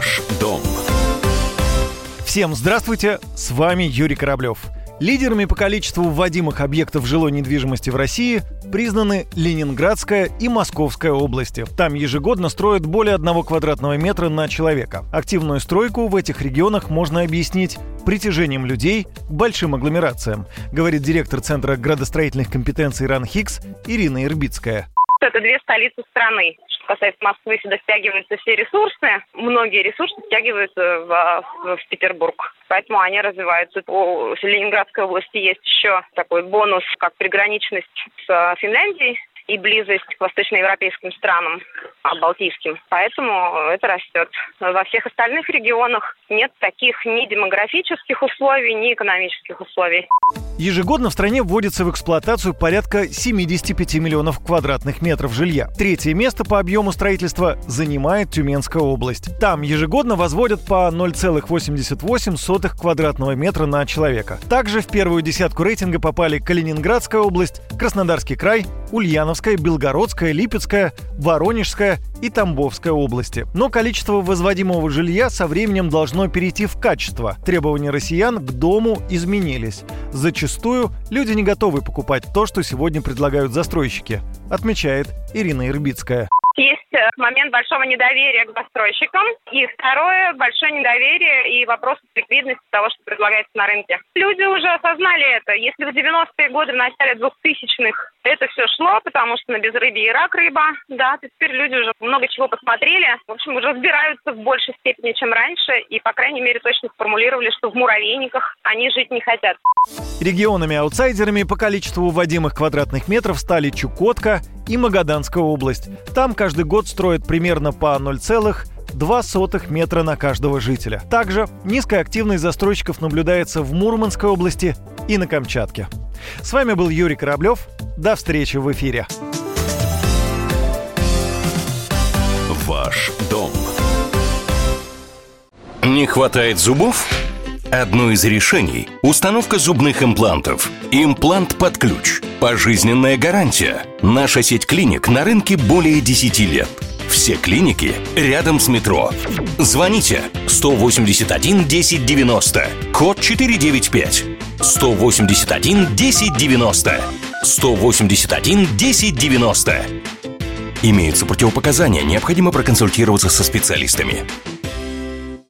Ваш дом. Всем здравствуйте, с вами Юрий Кораблев. Лидерами по количеству вводимых объектов жилой недвижимости в России признаны Ленинградская и Московская области. Там ежегодно строят более одного квадратного метра на человека. Активную стройку в этих регионах можно объяснить притяжением людей к большим агломерациям, говорит директор Центра градостроительных компетенций РАН Хикс Ирина Ирбицкая. Это две столицы страны. Что касается Москвы, сюда стягиваются все ресурсы. Многие ресурсы стягиваются в, в Петербург. Поэтому они развиваются. У Ленинградской области есть еще такой бонус, как приграничность с Финляндией и близость к восточноевропейским странам, а, балтийским. Поэтому это растет. Во всех остальных регионах нет таких ни демографических условий, ни экономических условий. Ежегодно в стране вводится в эксплуатацию порядка 75 миллионов квадратных метров жилья. Третье место по объему строительства занимает Тюменская область. Там ежегодно возводят по 0,88 квадратного метра на человека. Также в первую десятку рейтинга попали Калининградская область, Краснодарский край, Ульяновская, Белгородская, Липецкая, Воронежская и Тамбовской области. Но количество возводимого жилья со временем должно перейти в качество. Требования россиян к дому изменились. Зачастую люди не готовы покупать то, что сегодня предлагают застройщики, отмечает Ирина Ирбицкая. Момент большого недоверия к застройщикам. И второе, большое недоверие и вопрос ликвидности того, что предлагается на рынке. Люди уже осознали это. Если в 90-е годы, в начале 2000-х это все шло, потому что на безрыбье и рак рыба, да, то теперь люди уже много чего посмотрели. В общем, уже разбираются в большей степени, чем раньше, и, по крайней мере, точно сформулировали, что в муравейниках они жить не хотят. Регионами-аутсайдерами по количеству вводимых квадратных метров стали Чукотка и Магаданская область. Там каждый год строят примерно по 0,2 метра на каждого жителя. Также низкая активность застройщиков наблюдается в Мурманской области и на Камчатке. С вами был Юрий Кораблев. До встречи в эфире. Ваш дом. Не хватает зубов? Одно из решений – установка зубных имплантов. Имплант под ключ. Пожизненная гарантия. Наша сеть клиник на рынке более 10 лет. Все клиники рядом с метро. Звоните 181 1090, код 495. 181 1090. 181 1090. Имеются противопоказания, необходимо проконсультироваться со специалистами.